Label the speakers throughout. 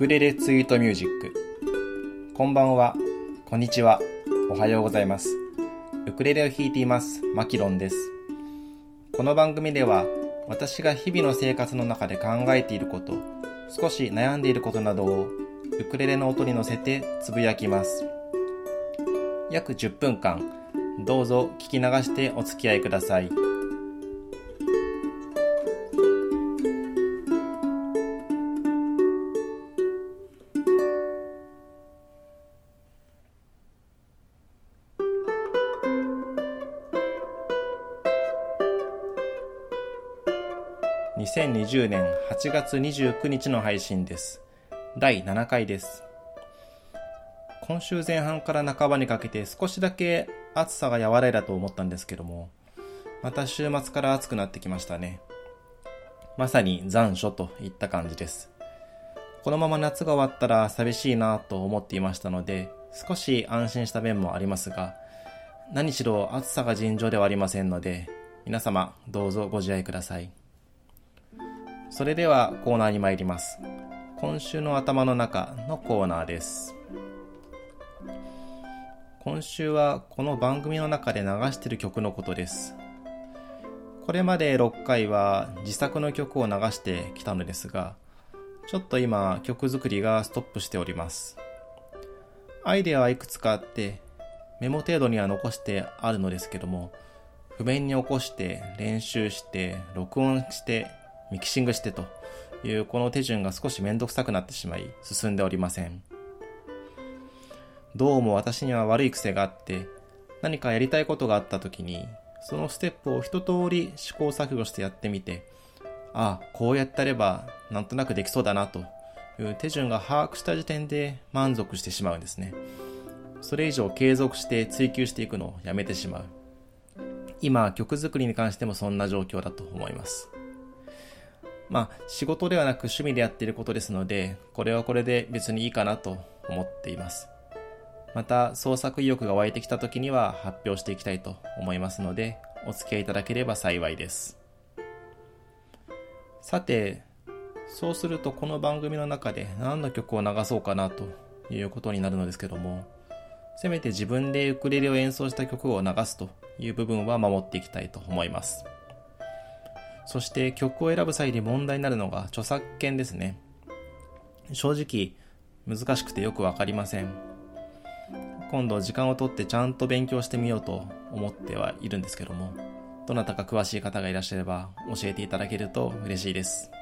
Speaker 1: クレレツイートミュージック。こんばんは。こんにちは。おはようございます。ウクレレを弾いています。マキロンです。この番組では私が日々の生活の中で考えていること少し悩んでいることなどをウクレレの音に乗せてつぶやきます。約10分間どうぞ聞き流してお付き合いください。2020年8月29日の配信です。第7回です。今週前半から半ばにかけて少しだけ暑さが和らいだと思ったんですけども、また週末から暑くなってきましたね。まさに残暑といった感じです。このまま夏が終わったら寂しいなと思っていましたので、少し安心した面もありますが、何しろ暑さが尋常ではありませんので、皆様どうぞご自愛ください。それではコーナーに参ります。今週の頭の中のコーナーです。今週はこの番組の中で流している曲のことです。これまで6回は自作の曲を流してきたのですが、ちょっと今曲作りがストップしております。アイデアはいくつかあってメモ程度には残してあるのですけども、譜面に起こして練習して録音してミキシングしてというこの手順が少しめんどくさくなってしまい進んでおりません。どうも私には悪い癖があって何かやりたいことがあった時にそのステップを一通り試行錯誤してやってみてああ、こうやってればなんとなくできそうだなという手順が把握した時点で満足してしまうんですね。それ以上継続して追求していくのをやめてしまう。今、曲作りに関してもそんな状況だと思います。まあ、仕事ではなく趣味でやっていることですので、これはこれで別にいいかなと思っています。また、創作意欲が湧いてきた時には発表していきたいと思いますので、お付き合いいただければ幸いです。さて、そうするとこの番組の中で何の曲を流そうかなということになるのですけども、せめて自分でウクレレを演奏した曲を流すという部分は守っていきたいと思います。そして曲を選ぶ際に問題になるのが著作権ですね。正直難しくてよくわかりません。今度時間をとってちゃんと勉強してみようと思ってはいるんですけども、どなたか詳しい方がいらっしゃれば教えていただけると嬉しいです。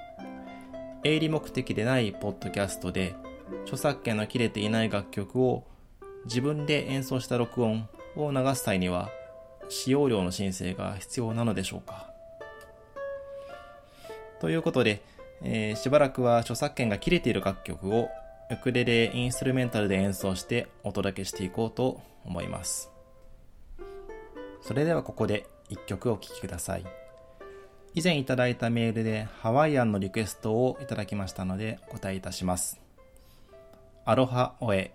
Speaker 1: 営利目的でないポッドキャストで著作権の切れていない楽曲を自分で演奏した録音を流す際には使用料の申請が必要なのでしょうかということで、えー、しばらくは著作権が切れている楽曲をウクレレインストゥルメンタルで演奏してお届けしていこうと思います。それではここで一曲お聴きください。以前いただいたメールでハワイアンのリクエストをいただきましたのでお答えいたします。アロハオエ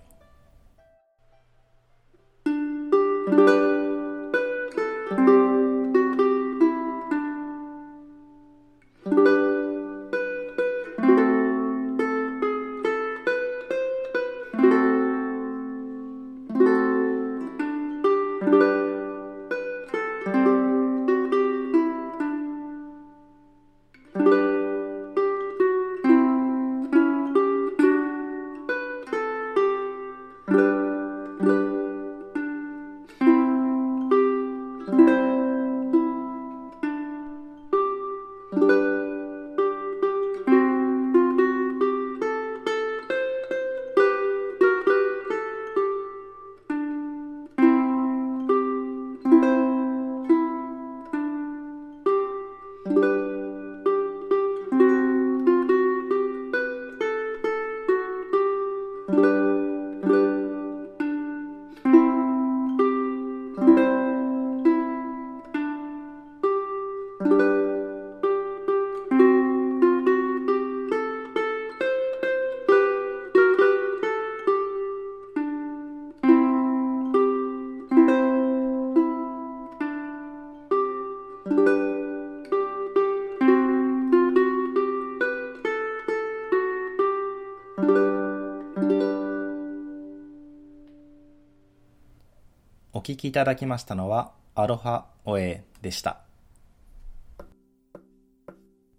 Speaker 1: 聴きいただきましたのは、アロハオエでした。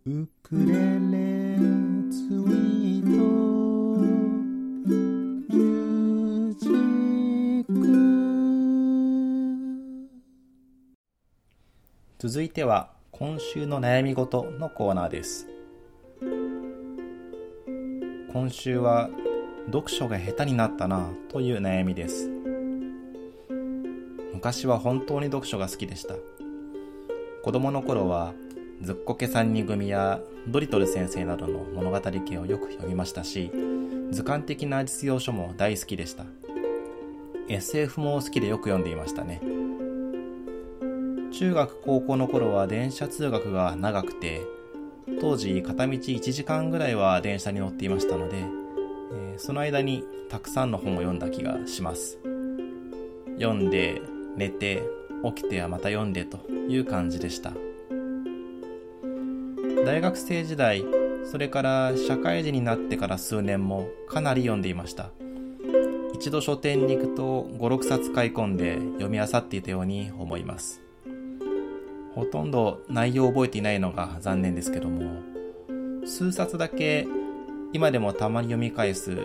Speaker 1: ウクレレツイートミュージック。続いては今週の悩み事のコーナーです。今週は読書が下手になったなという悩みです。昔は本当に読書が好きでした子供の頃はずっこけ三人組やドリトル先生などの物語系をよく読みましたし、図鑑的な実用書も大好きでした。SF も好きでよく読んでいましたね。中学高校の頃は電車通学が長くて、当時片道1時間ぐらいは電車に乗っていましたので、えー、その間にたくさんの本を読んだ気がします。読んで、寝て、起きてはまた読んでという感じでした。大学生時代、それから社会人になってから数年もかなり読んでいました。一度書店に行くと5、6冊買い込んで読み漁っていたように思います。ほとんど内容を覚えていないのが残念ですけども、数冊だけ今でもたまに読み返す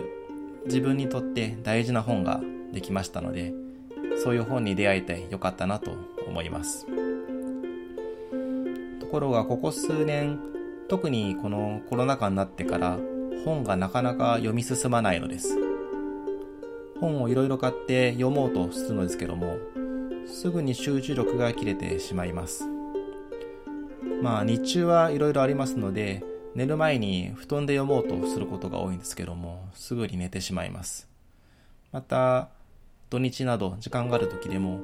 Speaker 1: 自分にとって大事な本ができましたので、そういう本に出会えてよかったなと思います。ところがここ数年特にこのコロナ禍になってから本がなかなか読み進まないのです。本をいろいろ買って読もうとするのですけども、すぐに集中力が切れてしまいます。まあ日中はいろいろありますので、寝る前に布団で読もうとすることが多いんですけども、すぐに寝てしまいます。また、土日など時間がある時でも、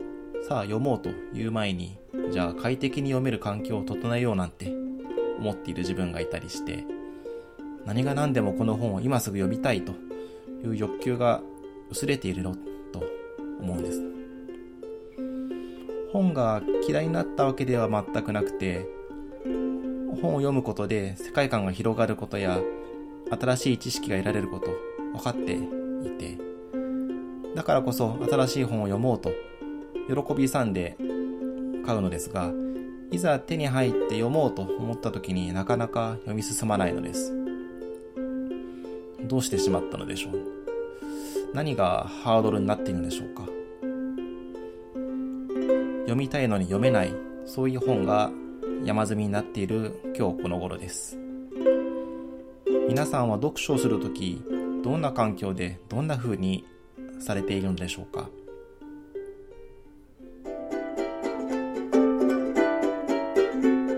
Speaker 1: さあ読もうという前に、じゃあ快適に読める環境を整えようなんて思っている自分がいたりして、何が何でもこの本を今すぐ読みたいという欲求が薄れているのと思うんです。本が嫌いになったわけでは全くなくて、本を読むことで世界観が広がることや新しい知識が得られること分かっていて、だからこそ新しい本を読もうと喜びさんで買うのですが、いざ手に入って読もうと思った時になかなか読み進まないのです。どうしてしまったのでしょう何がハードルになっているのでしょうか読みたいのに読めない、そういう本が山積みになっている今日この頃です。皆さんは読書をするとき、どんな環境でどんな風にされているのでしょうか？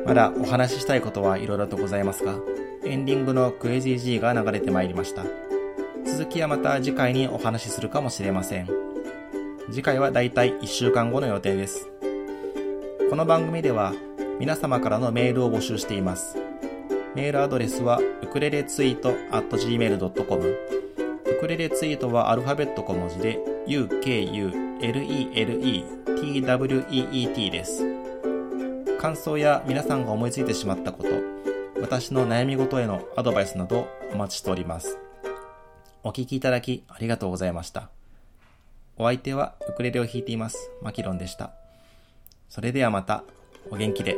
Speaker 1: まだお話ししたいことはいろいろとございますが、エンディングのクレイジー G が流れてまいりました。続きはまた次回にお話しするかもしれません。次回はだいたい1週間後の予定です。この番組では皆様からのメールを募集しています。メールアドレスはウクレレツイート at gmail.com ウクレレツイートはアルファベット小文字で ukuleleTweet です。感想や皆さんが思いついてしまったこと、私の悩み事へのアドバイスなどお待ちしております。お聴きいただきありがとうございました。お相手はウクレレを弾いています。マキロンでした。それではまた、お元気で。